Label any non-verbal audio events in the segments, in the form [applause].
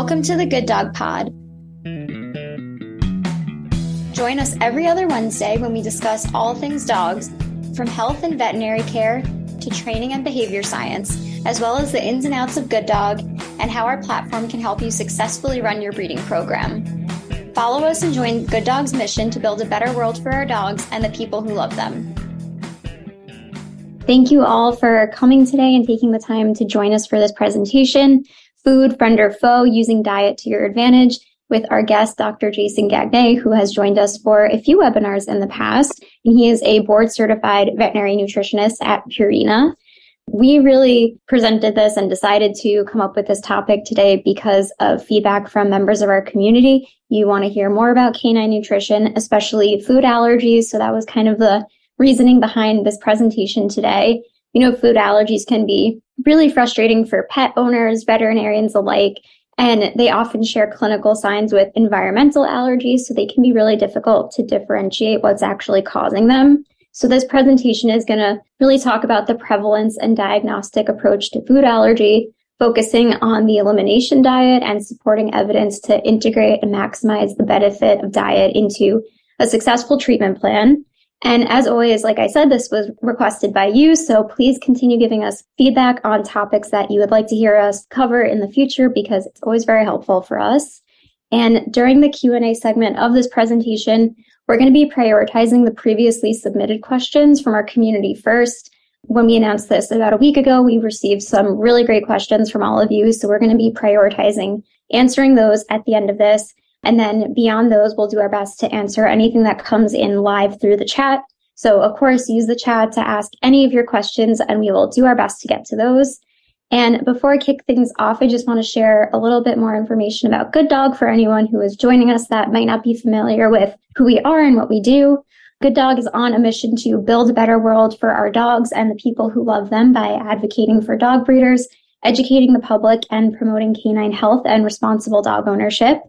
Welcome to the Good Dog Pod. Join us every other Wednesday when we discuss all things dogs, from health and veterinary care to training and behavior science, as well as the ins and outs of Good Dog and how our platform can help you successfully run your breeding program. Follow us and join Good Dog's mission to build a better world for our dogs and the people who love them. Thank you all for coming today and taking the time to join us for this presentation, Food, Friend or Foe, Using Diet to Your Advantage, with our guest, Dr. Jason Gagne, who has joined us for a few webinars in the past. And he is a board certified veterinary nutritionist at Purina. We really presented this and decided to come up with this topic today because of feedback from members of our community. You want to hear more about canine nutrition, especially food allergies. So that was kind of the reasoning behind this presentation today. You know, food allergies can be really frustrating for pet owners, veterinarians alike, and they often share clinical signs with environmental allergies, so they can be really difficult to differentiate what's actually causing them. So this presentation is going to really talk about the prevalence and diagnostic approach to food allergy, focusing on the elimination diet and supporting evidence to integrate and maximize the benefit of diet into a successful treatment plan. And as always, like I said, this was requested by you. So please continue giving us feedback on topics that you would like to hear us cover in the future because it's always very helpful for us. And during the Q&A segment of this presentation, we're going to be prioritizing the previously submitted questions from our community first. When we announced this about a week ago, we received some really great questions from all of you. So we're going to be prioritizing answering those at the end of this. And then beyond those, we'll do our best to answer anything that comes in live through the chat. So of course, use the chat to ask any of your questions and we will do our best to get to those. And before I kick things off, I just want to share a little bit more information about Good Dog for anyone who is joining us that might not be familiar with who we are and what we do. Good Dog is on a mission to build a better world for our dogs and the people who love them by advocating for dog breeders, educating the public, and promoting canine health and responsible dog ownership.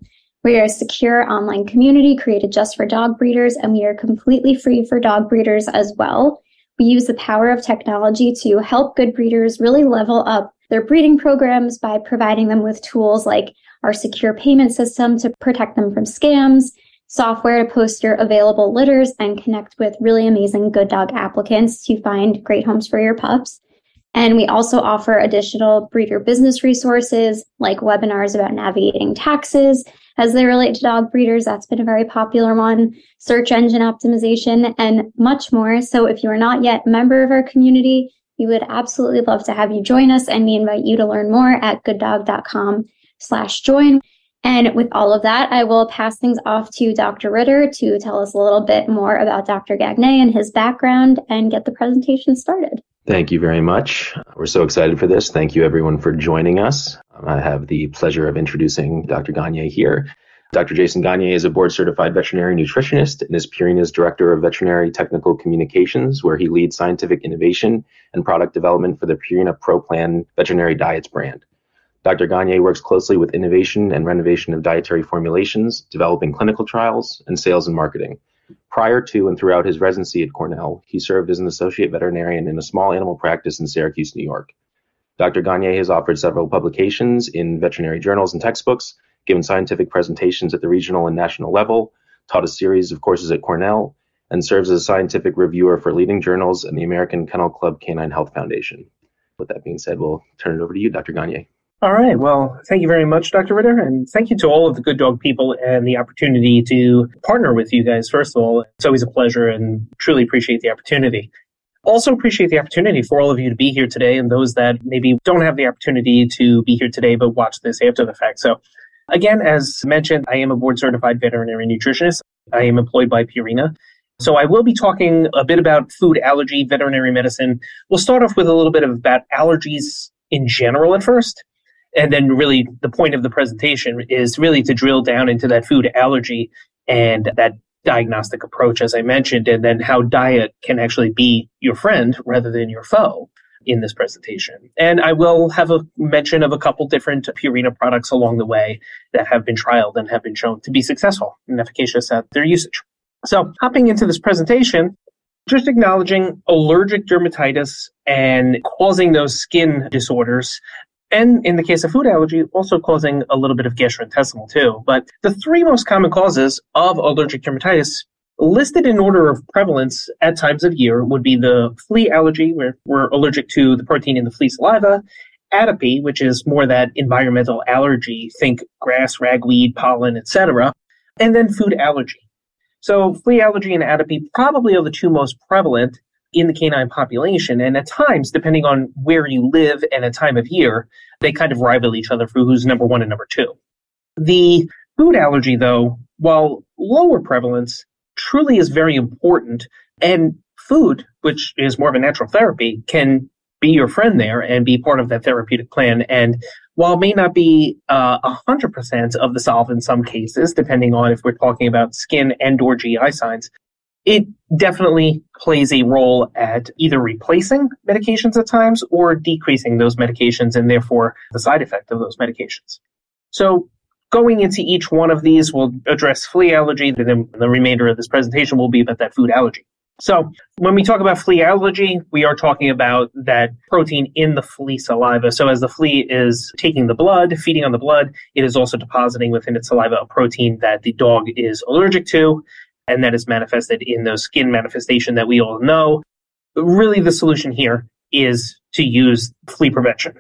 We are a secure online community created just for dog breeders, and we are completely free for dog breeders as well. We use the power of technology to help good breeders really level up their breeding programs by providing them with tools like our secure payment system to protect them from scams, software to post your available litters and connect with really amazing good dog applicants to find great homes for your pups. And we also offer additional breeder business resources like webinars about navigating taxes as they relate to dog breeders. That's been a very popular one, search engine optimization, and much more. So if you are not yet a member of our community, we would absolutely love to have you join us and we invite you to learn more at gooddog.com slash join. And with all of that, I will pass things off to Dr. Ritter to tell us a little bit more about Dr. Gagne and his background and get the presentation started. Thank you very much. We're so excited for this. Thank you everyone for joining us. Um, I have the pleasure of introducing Dr. Gagne here. Dr. Jason Gagne is a board certified veterinary nutritionist and is Purina's Director of Veterinary Technical Communications, where he leads scientific innovation and product development for the Purina ProPlan veterinary diets brand. Dr. Gagne works closely with innovation and renovation of dietary formulations, developing clinical trials, and sales and marketing. Prior to and throughout his residency at Cornell, he served as an associate veterinarian in a small animal practice in Syracuse, New York. Dr. Gagne has authored several publications in veterinary journals and textbooks, given scientific presentations at the regional and national level, taught a series of courses at Cornell, and serves as a scientific reviewer for leading journals and the American Kennel Club Canine Health Foundation. With that being said, we'll turn it over to you, Dr. Gagne. All right. Well, thank you very much, Dr. Ritter. And thank you to all of the Good Dog people and the opportunity to partner with you guys. First of all, it's always a pleasure and truly appreciate the opportunity. Also appreciate the opportunity for all of you to be here today and those that maybe don't have the opportunity to be here today but watch this after the fact. So again, as mentioned, I am a board certified veterinary nutritionist. I am employed by Purina. So I will be talking a bit about food allergy, veterinary medicine. We'll start off with a little bit of about allergies in general at first and then really the point of the presentation is really to drill down into that food allergy and that diagnostic approach, as I mentioned, and then how diet can actually be your friend rather than your foe in this presentation. And I will have a mention of a couple different Purina products along the way that have been trialed and have been shown to be successful and efficacious at their usage. So hopping into this presentation, just acknowledging allergic dermatitis and causing those skin disorders And in the case of food allergy, also causing a little bit of gastrointestinal too. But the three most common causes of allergic dermatitis listed in order of prevalence at times of year would be the flea allergy, where we're allergic to the protein in the flea saliva, atopy, which is more that environmental allergy, think grass, ragweed, pollen, etc., and then food allergy. So flea allergy and atopy probably are the two most prevalent in the canine population. And at times, depending on where you live and a time of year, they kind of rival each other for who's number one and number two. The food allergy, though, while lower prevalence, truly is very important. And food, which is more of a natural therapy, can be your friend there and be part of that therapeutic plan. And while it may not be uh, a hundred percent of the solve in some cases, depending on if we're talking about skin and or GI signs, it definitely plays a role at either replacing medications at times or decreasing those medications and therefore the side effect of those medications. So going into each one of these, we'll address flea allergy, then the remainder of this presentation will be about that food allergy. So when we talk about flea allergy, we are talking about that protein in the flea saliva. So as the flea is taking the blood, feeding on the blood, it is also depositing within its saliva a protein that the dog is allergic to, and that is manifested in those skin manifestation that we all know. Really the solution here is to use flea prevention.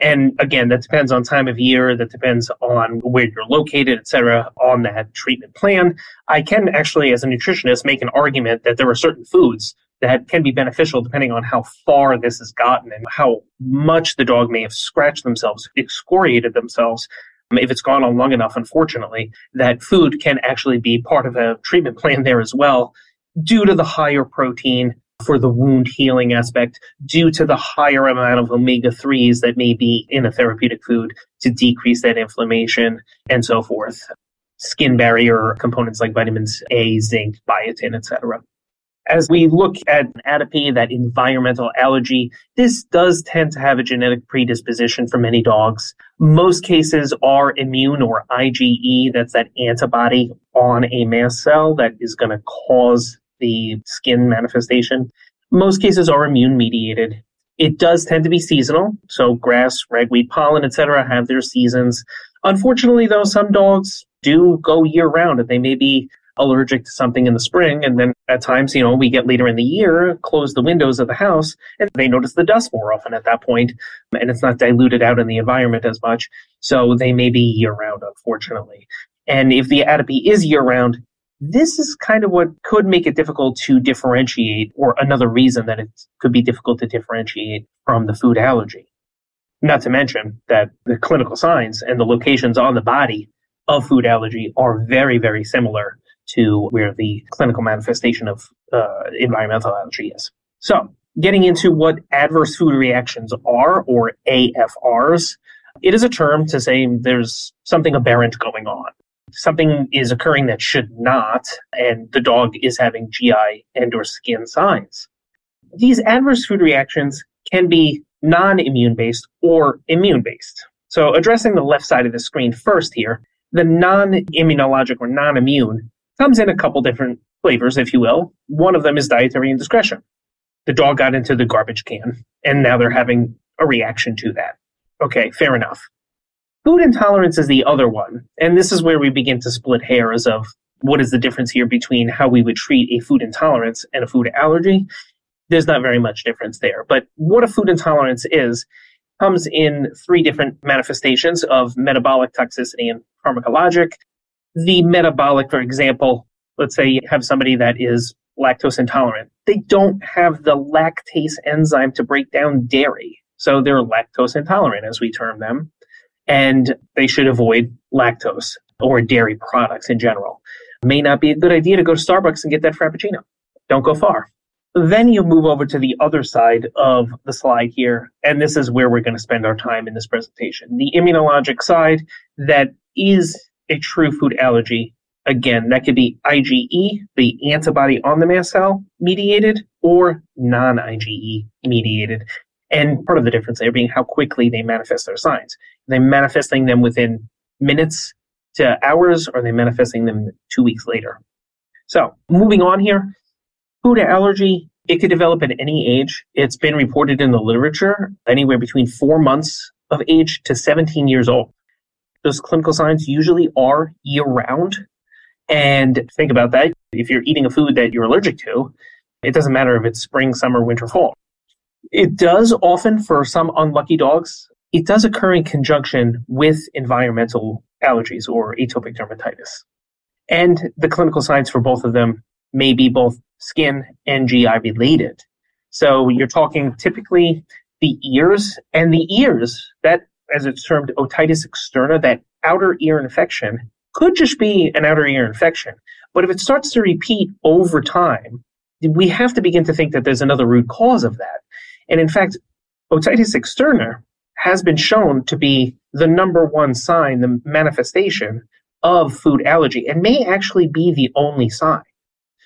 And again, that depends on time of year, that depends on where you're located, et cetera, on that treatment plan. I can actually, as a nutritionist, make an argument that there are certain foods that can be beneficial depending on how far this has gotten and how much the dog may have scratched themselves, excoriated themselves. If it's gone on long enough, unfortunately, that food can actually be part of a treatment plan there as well due to the higher protein, for the wound healing aspect due to the higher amount of omega 3s that may be in a therapeutic food to decrease that inflammation and so forth. Skin barrier components like vitamins A, zinc, biotin, etc. As we look at atopy, that environmental allergy, this does tend to have a genetic predisposition for many dogs. Most cases are immune or IgE, that's that antibody on a mast cell that is going to cause the skin manifestation. Most cases are immune mediated. It does tend to be seasonal, so grass, ragweed, pollen, etc. have their seasons. Unfortunately, though, some dogs do go year round and they may be allergic to something in the spring. And then at times, you know, we get later in the year, close the windows of the house, and they notice the dust more often at that point, and it's not diluted out in the environment as much. So they may be year round, unfortunately. And if the atopy is year round, this is kind of what could make it difficult to differentiate, or another reason that it could be difficult to differentiate from the food allergy. Not to mention that the clinical signs and the locations on the body of food allergy are very, very similar to where the clinical manifestation of uh, environmental allergy is. So, getting into what adverse food reactions are, or AFRs, it is a term to say there's something aberrant going on something is occurring that should not, and the dog is having GI and or skin signs. These adverse food reactions can be non-immune based or immune based. So addressing the left side of the screen first here, the non-immunologic or non-immune comes in a couple different flavors, if you will. One of them is dietary indiscretion. The dog got into the garbage can and now they're having a reaction to that. Okay, fair enough. Food intolerance is the other one. And this is where we begin to split hairs of what is the difference here between how we would treat a food intolerance and a food allergy. There's not very much difference there. But what a food intolerance is comes in three different manifestations of metabolic toxicity and pharmacologic. The metabolic, for example, let's say you have somebody that is lactose intolerant. They don't have the lactase enzyme to break down dairy. So they're lactose intolerant, as we term them and they should avoid lactose or dairy products in general. may not be a good idea to go to Starbucks and get that Frappuccino. Don't go far. Then you move over to the other side of the slide here, and this is where we're going to spend our time in this presentation. The immunologic side that is a true food allergy. Again, that could be IgE, the antibody on the mast cell mediated, or non-IgE mediated. And part of the difference there being how quickly they manifest their signs. Are they manifesting them within minutes to hours, or are they manifesting them two weeks later? So moving on here, food allergy, it could develop at any age. It's been reported in the literature anywhere between four months of age to 17 years old. Those clinical signs usually are year round. And think about that. If you're eating a food that you're allergic to, it doesn't matter if it's spring, summer, winter, fall. It does often, for some unlucky dogs, it does occur in conjunction with environmental allergies or atopic dermatitis. And the clinical signs for both of them may be both skin and GI related. So you're talking typically the ears and the ears that, as it's termed, otitis externa, that outer ear infection could just be an outer ear infection. But if it starts to repeat over time, we have to begin to think that there's another root cause of that. And in fact, otitis externa has been shown to be the number one sign, the manifestation of food allergy, and may actually be the only sign.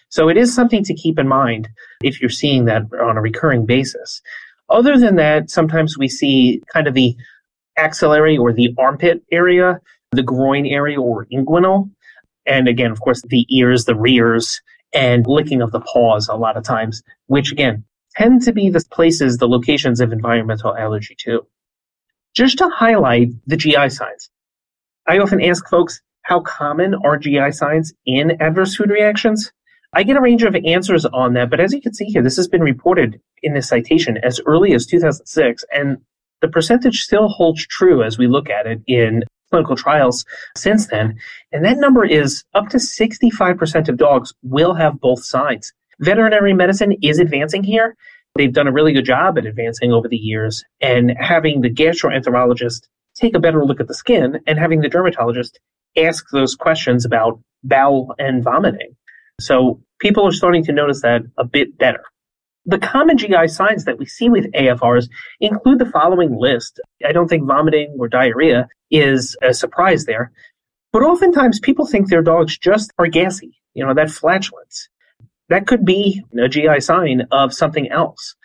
So it is something to keep in mind if you're seeing that on a recurring basis. Other than that, sometimes we see kind of the axillary or the armpit area, the groin area or inguinal. And again, of course, the ears, the rears, and licking of the paws a lot of times, which again tend to be the places, the locations of environmental allergy too. Just to highlight the GI signs, I often ask folks, how common are GI signs in adverse food reactions? I get a range of answers on that, but as you can see here, this has been reported in this citation as early as 2006, and the percentage still holds true as we look at it in clinical trials since then. And that number is up to 65% of dogs will have both sides. Veterinary medicine is advancing here. They've done a really good job at advancing over the years and having the gastroenterologist take a better look at the skin and having the dermatologist ask those questions about bowel and vomiting. So people are starting to notice that a bit better. The common GI signs that we see with AFRs include the following list. I don't think vomiting or diarrhea is a surprise there, but oftentimes people think their dogs just are gassy, you know, that flatulence. That could be a GI sign of something else.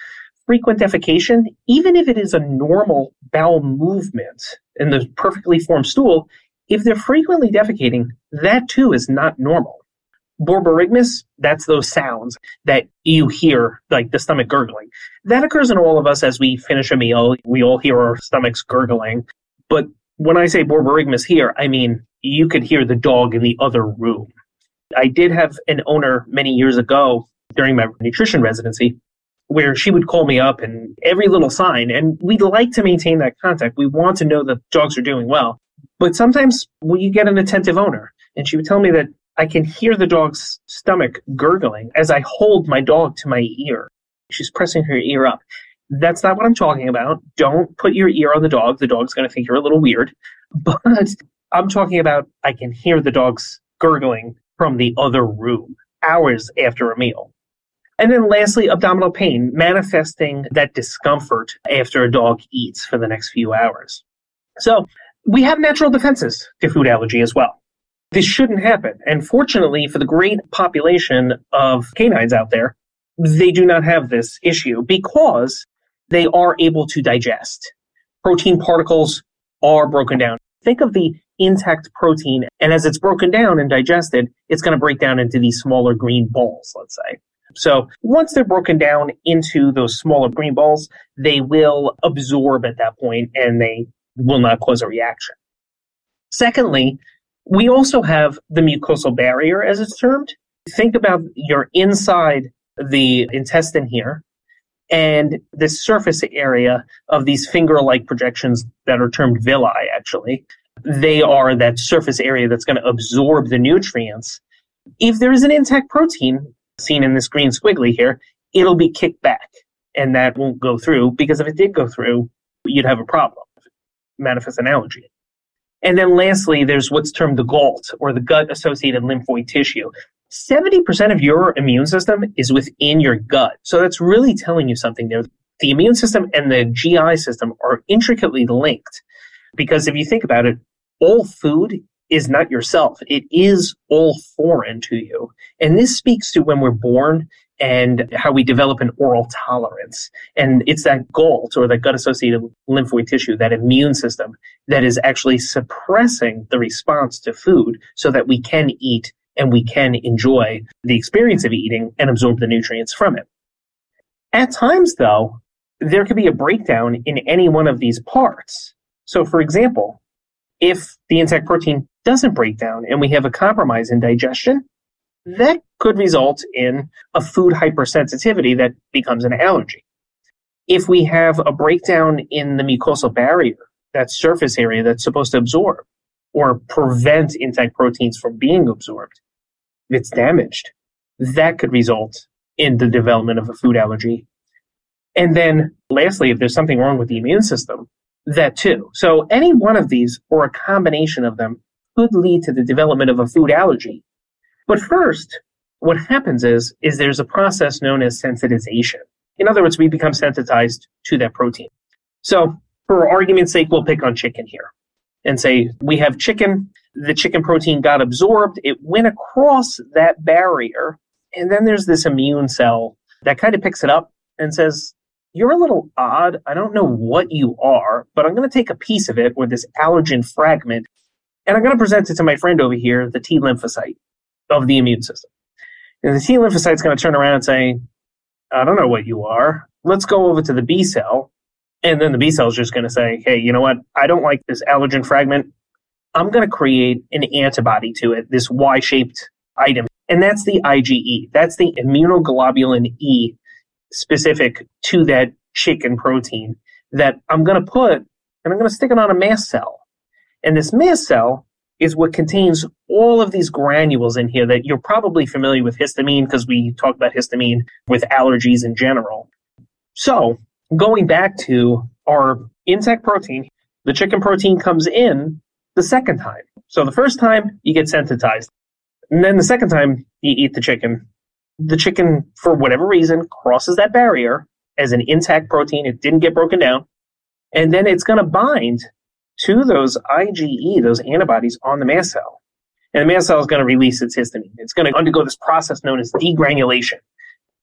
Frequent defecation, even if it is a normal bowel movement in the perfectly formed stool, if they're frequently defecating, that too is not normal. Borborygmus, that's those sounds that you hear, like the stomach gurgling. That occurs in all of us as we finish a meal. We all hear our stomachs gurgling. But when I say Borborygmus here, I mean you could hear the dog in the other room. I did have an owner many years ago during my nutrition residency where she would call me up and every little sign, and we'd like to maintain that contact. We want to know that dogs are doing well. But sometimes when you get an attentive owner, and she would tell me that I can hear the dog's stomach gurgling as I hold my dog to my ear. She's pressing her ear up. That's not what I'm talking about. Don't put your ear on the dog. The dog's going to think you're a little weird. [laughs] But I'm talking about I can hear the dog's gurgling from the other room hours after a meal. And then lastly, abdominal pain, manifesting that discomfort after a dog eats for the next few hours. So we have natural defenses to food allergy as well. This shouldn't happen. And fortunately, for the great population of canines out there, they do not have this issue because they are able to digest. Protein particles are broken down. Think of the intact protein, and as it's broken down and digested, it's going to break down into these smaller green balls, let's say. So once they're broken down into those smaller green balls, they will absorb at that point and they will not cause a reaction. Secondly, we also have the mucosal barrier, as it's termed. Think about your inside the intestine here and the surface area of these finger like projections that are termed villi, actually. They are that surface area that's going to absorb the nutrients. If there is an intact protein seen in this green squiggly here, it'll be kicked back and that won't go through because if it did go through, you'd have a problem, manifest an allergy. And then lastly, there's what's termed the GALT, or the gut associated lymphoid tissue. 70% of your immune system is within your gut. So that's really telling you something there. The immune system and the GI system are intricately linked because if you think about it, all food is not yourself. It is all foreign to you. And this speaks to when we're born and how we develop an oral tolerance. And it's that GALT or that gut associated lymphoid tissue, that immune system that is actually suppressing the response to food so that we can eat and we can enjoy the experience of eating and absorb the nutrients from it. At times, though, there could be a breakdown in any one of these parts. So, for example, if the intact protein doesn't break down and we have a compromise in digestion, that could result in a food hypersensitivity that becomes an allergy. If we have a breakdown in the mucosal barrier, that surface area that's supposed to absorb or prevent intact proteins from being absorbed, if it's damaged, that could result in the development of a food allergy. And then lastly, if there's something wrong with the immune system, that too. So any one of these or a combination of them could lead to the development of a food allergy. But first, what happens is, is there's a process known as sensitization. In other words, we become sensitized to that protein. So for argument's sake, we'll pick on chicken here and say we have chicken. The chicken protein got absorbed. It went across that barrier. And then there's this immune cell that kind of picks it up and says, you're a little odd. I don't know what you are, but I'm going to take a piece of it or this allergen fragment and I'm going to present it to my friend over here, the T lymphocyte of the immune system. And the T lymphocyte's going to turn around and say, I don't know what you are. Let's go over to the B cell. And then the B cell is just going to say, hey, you know what? I don't like this allergen fragment. I'm going to create an antibody to it, this Y shaped item. And that's the IgE. That's the immunoglobulin E specific to that chicken protein that I'm going to put and I'm going to stick it on a mast cell. And this mast cell is what contains all of these granules in here that you're probably familiar with histamine because we talk about histamine with allergies in general. So going back to our intact protein, the chicken protein comes in the second time. So the first time you get sensitized. And then the second time you eat the chicken, the chicken, for whatever reason, crosses that barrier as an intact protein. It didn't get broken down. And then it's going to bind to those IgE, those antibodies on the mast cell. And the mast cell is going to release its histamine. It's going to undergo this process known as degranulation.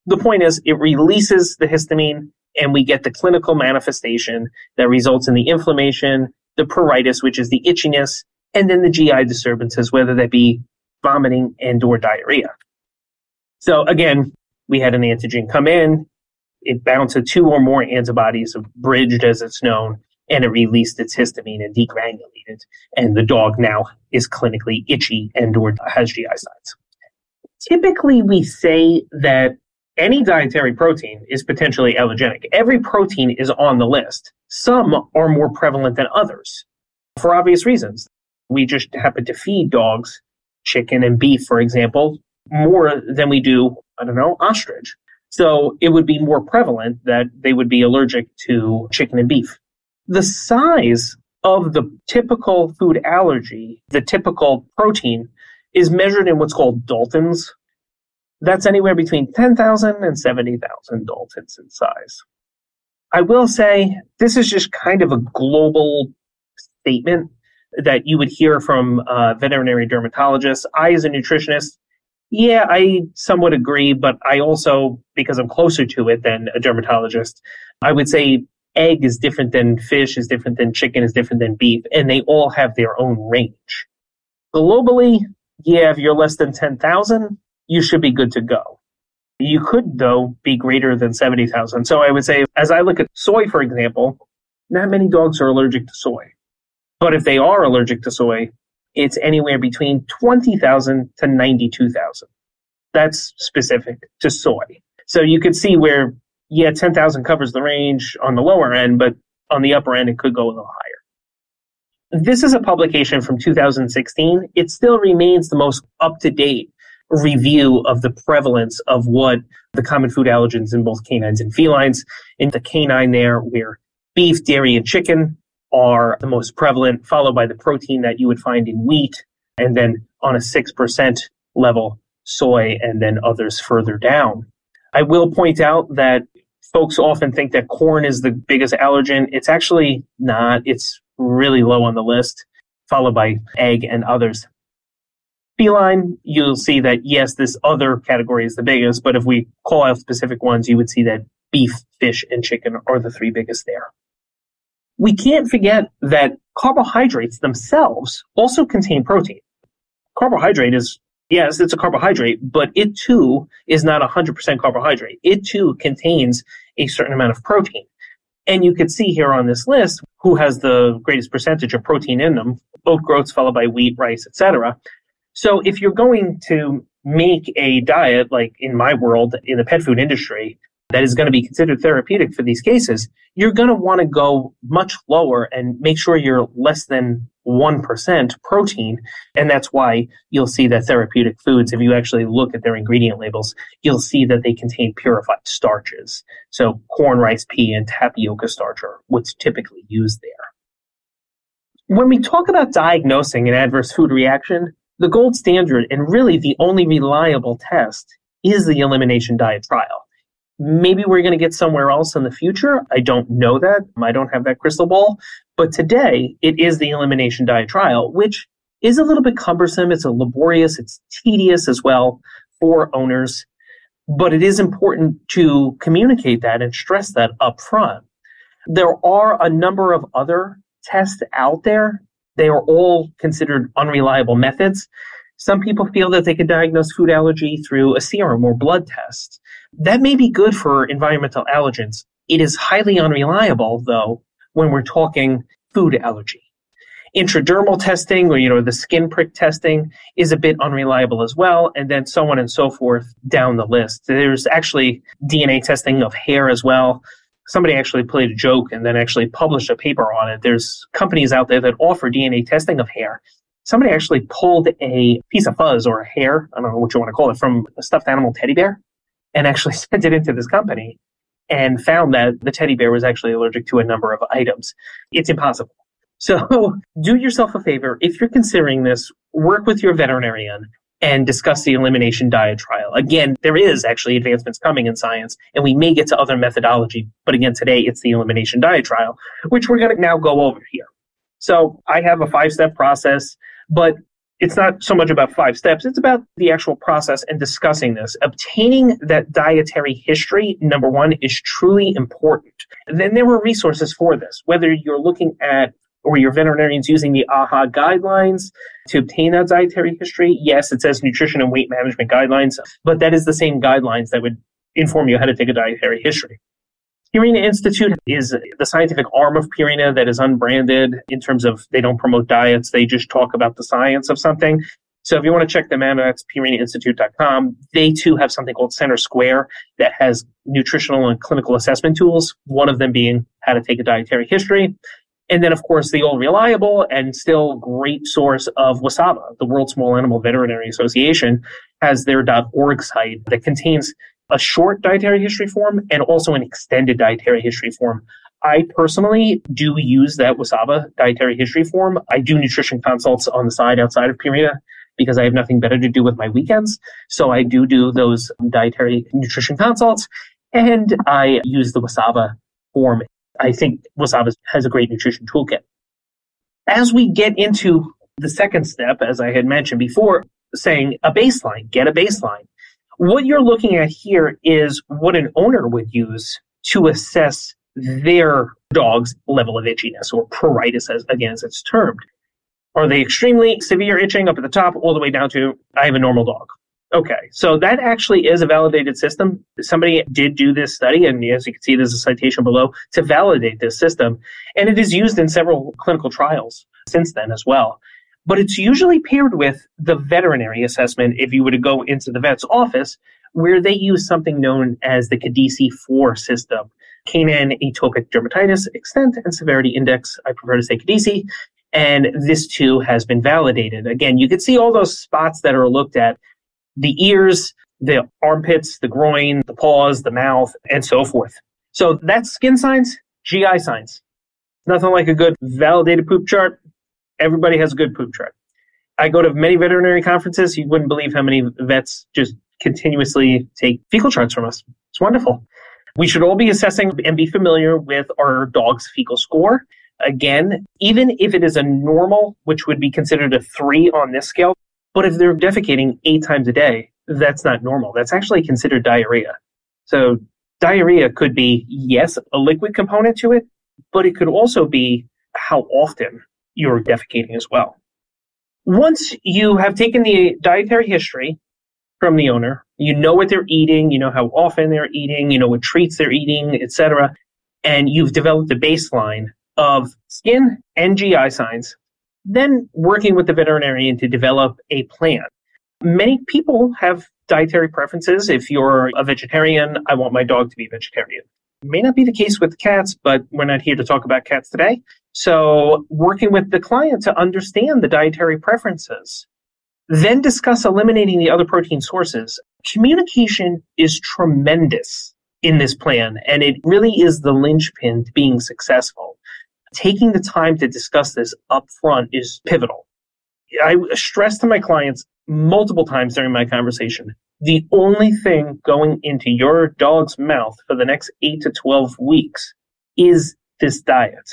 The point is, it releases the histamine and we get the clinical manifestation that results in the inflammation, the pruritus, which is the itchiness, and then the GI disturbances, whether that be vomiting and or diarrhea. So again, we had an antigen come in, it bound to two or more antibodies, bridged as it's known, and it released its histamine and degranulated. And the dog now is clinically itchy and or has GI signs. Typically, we say that any dietary protein is potentially allergenic. Every protein is on the list. Some are more prevalent than others for obvious reasons. We just happen to feed dogs chicken and beef, for example, more than we do, I don't know, ostrich. So it would be more prevalent that they would be allergic to chicken and beef. The size of the typical food allergy, the typical protein, is measured in what's called Daltons. That's anywhere between 10,000 and 70,000 Daltons in size. I will say this is just kind of a global statement that you would hear from uh, veterinary dermatologists. I, as a nutritionist, yeah, I somewhat agree, but I also, because I'm closer to it than a dermatologist, I would say egg is different than fish, is different than chicken, is different than beef, and they all have their own range. Globally, yeah, if you're less than 10,000, you should be good to go. You could, though, be greater than 70,000. So I would say, as I look at soy, for example, not many dogs are allergic to soy. But if they are allergic to soy, it's anywhere between 20,000 to 92,000. That's specific to soy. So you could see where, yeah, 10,000 covers the range on the lower end, but on the upper end, it could go a little higher. This is a publication from 2016. It still remains the most up to date review of the prevalence of what the common food allergens in both canines and felines. In the canine there, where beef, dairy, and chicken are the most prevalent, followed by the protein that you would find in wheat, and then on a 6% level, soy, and then others further down. I will point out that folks often think that corn is the biggest allergen. It's actually not. It's really low on the list, followed by egg and others. Feline, you'll see that yes, this other category is the biggest, but if we call out specific ones, you would see that beef, fish, and chicken are the three biggest there. We can't forget that carbohydrates themselves also contain protein. Carbohydrate is, yes, it's a carbohydrate, but it too is not 100% carbohydrate. It too contains a certain amount of protein. And you could see here on this list who has the greatest percentage of protein in them, oat groats followed by wheat, rice, etc. So if you're going to make a diet like in my world in the pet food industry that is going to be considered therapeutic for these cases, you're going to want to go much lower and make sure you're less than 1% protein. And that's why you'll see that therapeutic foods, if you actually look at their ingredient labels, you'll see that they contain purified starches. So corn, rice, pea, and tapioca starch are what's typically used there. When we talk about diagnosing an adverse food reaction, the gold standard and really the only reliable test is the elimination diet trial. Maybe we're going to get somewhere else in the future. I don't know that. I don't have that crystal ball. But today, it is the elimination diet trial, which is a little bit cumbersome. It's a laborious, it's tedious as well for owners. But it is important to communicate that and stress that up front. There are a number of other tests out there. They are all considered unreliable methods. Some people feel that they can diagnose food allergy through a serum or blood test. That may be good for environmental allergens. It is highly unreliable, though, when we're talking food allergy. Intradermal testing or, you know, the skin prick testing is a bit unreliable as well, and then so on and so forth down the list. There's actually DNA testing of hair as well. Somebody actually played a joke and then actually published a paper on it. There's companies out there that offer DNA testing of hair. Somebody actually pulled a piece of fuzz or a hair, I don't know what you want to call it, from a stuffed animal teddy bear and actually [laughs] sent it into this company and found that the teddy bear was actually allergic to a number of items. It's impossible. [laughs] So do yourself a favor. If you're considering this, work with your veterinarian and discuss the elimination diet trial. Again, there is actually advancements coming in science and we may get to other methodology. But again, today it's the elimination diet trial, which we're going to now go over here. So I have a five step process, but it's not so much about five steps, it's about the actual process and discussing this. Obtaining that dietary history, number one, is truly important. Then there were resources for this, whether you're looking at or your veterinarian's using the AAHA guidelines to obtain that dietary history. Yes, it says nutrition and weight management guidelines, but that is the same guidelines that would inform you how to take a dietary history. Purina Institute is the scientific arm of Purina that is unbranded in terms of they don't promote diets. They just talk about the science of something. So if you want to check them out, that's purinainstitute.com. They too have something called Center Square that has nutritional and clinical assessment tools, one of them being how to take a dietary history. And then, of course, the old reliable and still great source of WSAVA, the World Small Animal Veterinary Association, has their .org site that contains a short dietary history form and also an extended dietary history form. I personally do use that WSAVA dietary history form. I do nutrition consults on the side outside of Purina because I have nothing better to do with my weekends. So I do do those dietary nutrition consults and I use the WSAVA form. I think WSAVA has a great nutrition toolkit. As we get into the second step, as I had mentioned before, saying a baseline, get a baseline. What you're looking at here is what an owner would use to assess their dog's level of itchiness or pruritus, as again as it's termed. Are they extremely severe itching up at the top all the way down to I have a normal dog? Okay, so that actually is a validated system. Somebody did do this study, and as you can see, there's a citation below to validate this system, and it is used in several clinical trials since then as well but it's usually paired with the veterinary assessment if you were to go into the vet's office, where they use something known as the CADESI 4 system. Canine atopic dermatitis extent and severity index. I prefer to say CADESI. And this too has been validated. Again, you can see all those spots that are looked at the ears, the armpits, the groin, the paws, the mouth, and so forth. So that's skin signs, GI signs. Nothing like a good validated poop chart everybody has a good poop chart. I go to many veterinary conferences. You wouldn't believe how many vets just continuously take fecal charts from us. It's wonderful. We should all be assessing and be familiar with our dog's fecal score. Again, even if it is a normal, which would be considered a three on this scale, but if they're defecating eight times a day, that's not normal. That's actually considered diarrhea. So diarrhea could be, yes, a liquid component to it, but it could also be how often you're defecating as well. Once you have taken the dietary history from the owner, you know what they're eating, you know how often they're eating, you know what treats they're eating, etc. and you've developed a baseline of skin and GI signs, then working with the veterinarian to develop a plan. Many people have dietary preferences. If you're a vegetarian, I want my dog to be vegetarian. May not be the case with cats, but we're not here to talk about cats today. So, working with the client to understand the dietary preferences, then discuss eliminating the other protein sources. Communication is tremendous in this plan, and it really is the linchpin to being successful. Taking the time to discuss this up front is pivotal. I stress to my clients multiple times during my conversation the only thing going into your dog's mouth for the next 8 to 12 weeks is this diet.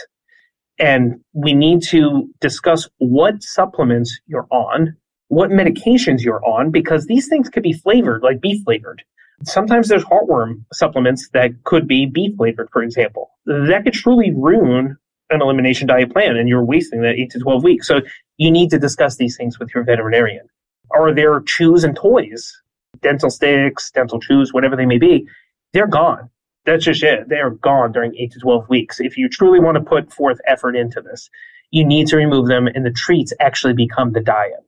And we need to discuss what supplements you're on, what medications you're on, because these things could be flavored, like beef flavored. Sometimes there's heartworm supplements that could be beef flavored, for example. That could truly ruin an elimination diet plan and you're wasting that 8 to 12 weeks. So you need to discuss these things with your veterinarian. Are there chews and toys dental sticks, dental chews, whatever they may be, they're gone. That's just it. They are gone during eight to 12 weeks. If you truly want to put forth effort into this, you need to remove them and the treats actually become the diet,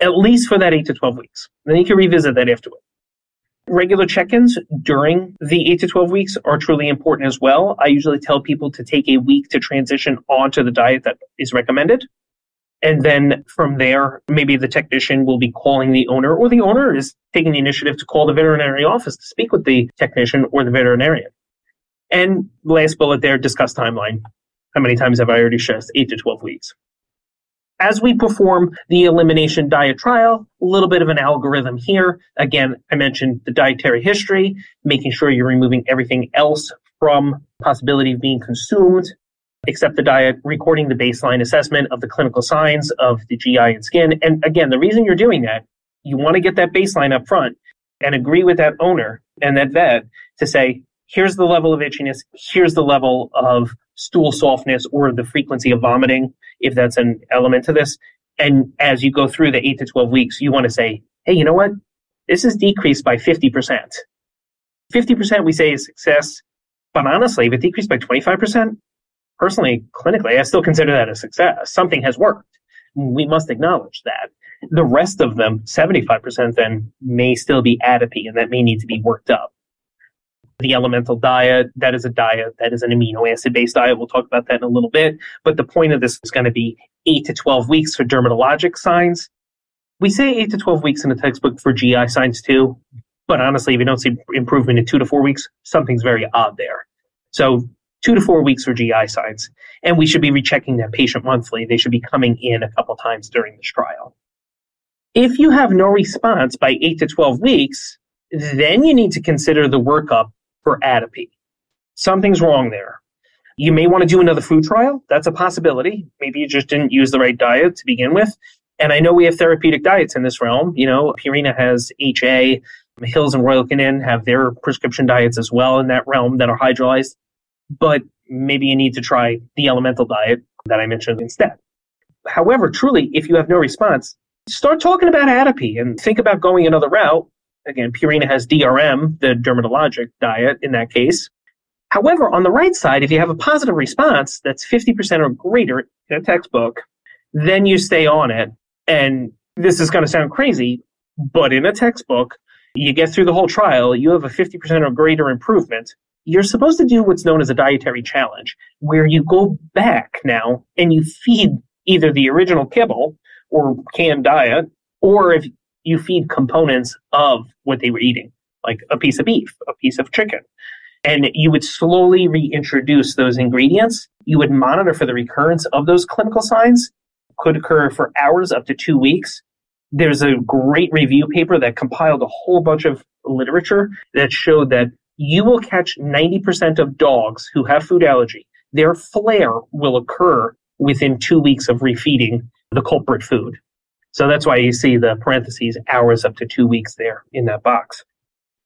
at least for that eight to 12 weeks. Then you can revisit that afterward. Regular check-ins during the 8 to 12 weeks are truly important as well. I usually tell people to take a week to transition onto the diet that is recommended. And then from there, maybe the technician will be calling the owner, or the owner is taking the initiative to call the veterinary office to speak with the technician or the veterinarian. And last bullet there, discuss timeline. How many times have I already stressed? Eight to 12 weeks. As we perform the elimination diet trial, a little bit of an algorithm here. Again, I mentioned the dietary history, making sure you're removing everything else from possibility of being consumed accept the diet, recording the baseline assessment of the clinical signs of the GI and skin. And again, the reason you're doing that, you want to get that baseline up front and agree with that owner and that vet to say, here's the level of itchiness, here's the level of stool softness or the frequency of vomiting, if that's an element to this. And as you go through the eight to 12 weeks, you want to say, hey, you know what? This is decreased by 50%. 50% we say is success. But honestly, if it decreased by 25%, personally, clinically, I still consider that a success. Something has worked. We must acknowledge that. The rest of them, 75% then, may still be atopy and that may need to be worked up. The elemental diet, that is a diet, that is an amino acid based diet. We'll talk about that in a little bit. But the point of this is going to be 8 to 12 weeks for dermatologic signs. We say 8 to 12 weeks in the textbook for GI signs too. But honestly, if you don't see improvement in two to four weeks, something's very odd there. So two to four weeks for GI signs. And we should be rechecking that patient monthly. They should be coming in a couple times during this trial. If you have no response by 8 to 12 weeks, then you need to consider the workup for atopy. Something's wrong there. You may want to do another food trial. That's a possibility. Maybe you just didn't use the right diet to begin with. And I know we have therapeutic diets in this realm. You know, Purina has HA, Hills and Royal Canin have their prescription diets as well in that realm that are hydrolyzed but maybe you need to try the elemental diet that I mentioned instead. However, truly, if you have no response, start talking about atopy and think about going another route. Again, Purina has DRM, the dermatologic diet in that case. However, on the right side, if you have a positive response that's 50% or greater in a textbook, then you stay on it. And this is going to sound crazy, but in a textbook, you get through the whole trial, you have a 50% or greater improvement you're supposed to do what's known as a dietary challenge, where you go back now and you feed either the original kibble or canned diet, or if you feed components of what they were eating, like a piece of beef, a piece of chicken. And you would slowly reintroduce those ingredients. You would monitor for the recurrence of those clinical signs, could occur for hours up to two weeks. There's a great review paper that compiled a whole bunch of literature that showed that you will catch 90% of dogs who have food allergy. Their flare will occur within two weeks of refeeding the culprit food. So that's why you see the parentheses hours up to two weeks there in that box.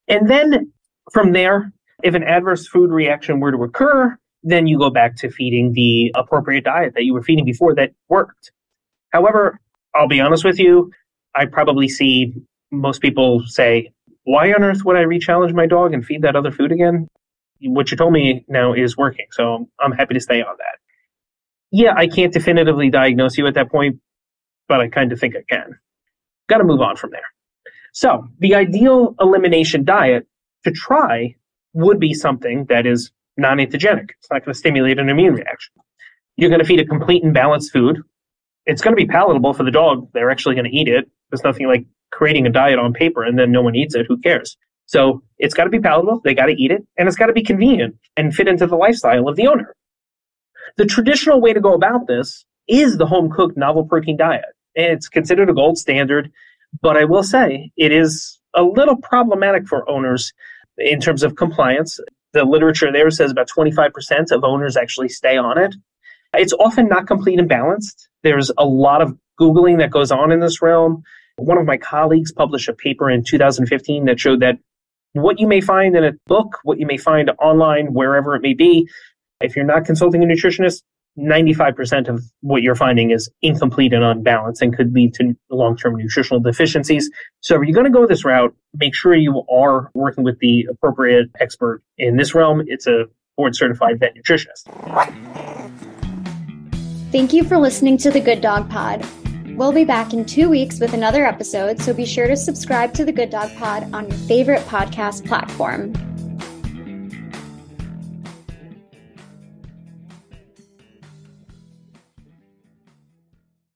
And then from there, if an adverse food reaction were to occur, then you go back to feeding the appropriate diet that you were feeding before that worked. However, I'll be honest with you, I probably see most people say, why on earth would I re-challenge my dog and feed that other food again? what you told me now is working. So I'm happy to stay on that. Yeah, I can't definitively diagnose you at that point, but I kind of think I can. Got to move on from there. So the ideal elimination diet to try would be something that is non-antigenic. It's not going to stimulate an immune reaction. You're going to feed a complete and balanced food. It's going to be palatable for the dog. They're actually going to eat it. There's nothing like creating a diet on paper and then no one eats it. Who cares? So it's got to be palatable. They got to eat it and it's got to be convenient and fit into the lifestyle of the owner. The traditional way to go about this is the home cooked novel protein diet. It's considered a gold standard, but I will say it is a little problematic for owners in terms of compliance. The literature there says about 25% of owners actually stay on it. It's often not complete and balanced. There's a lot of Googling that goes on in this realm. One of my colleagues published a paper in 2015 that showed that what you may find in a book, what you may find online, wherever it may be, if you're not consulting a nutritionist, 95% of what you're finding is incomplete and unbalanced and could lead to long-term nutritional deficiencies. So if you're going to go this route, make sure you are working with the appropriate expert in this realm. It's a board certified vet nutritionist. Thank you for listening to the Good Dog Pod. We'll be back in two weeks with another episode, so be sure to subscribe to the Good Dog Pod on your favorite podcast platform.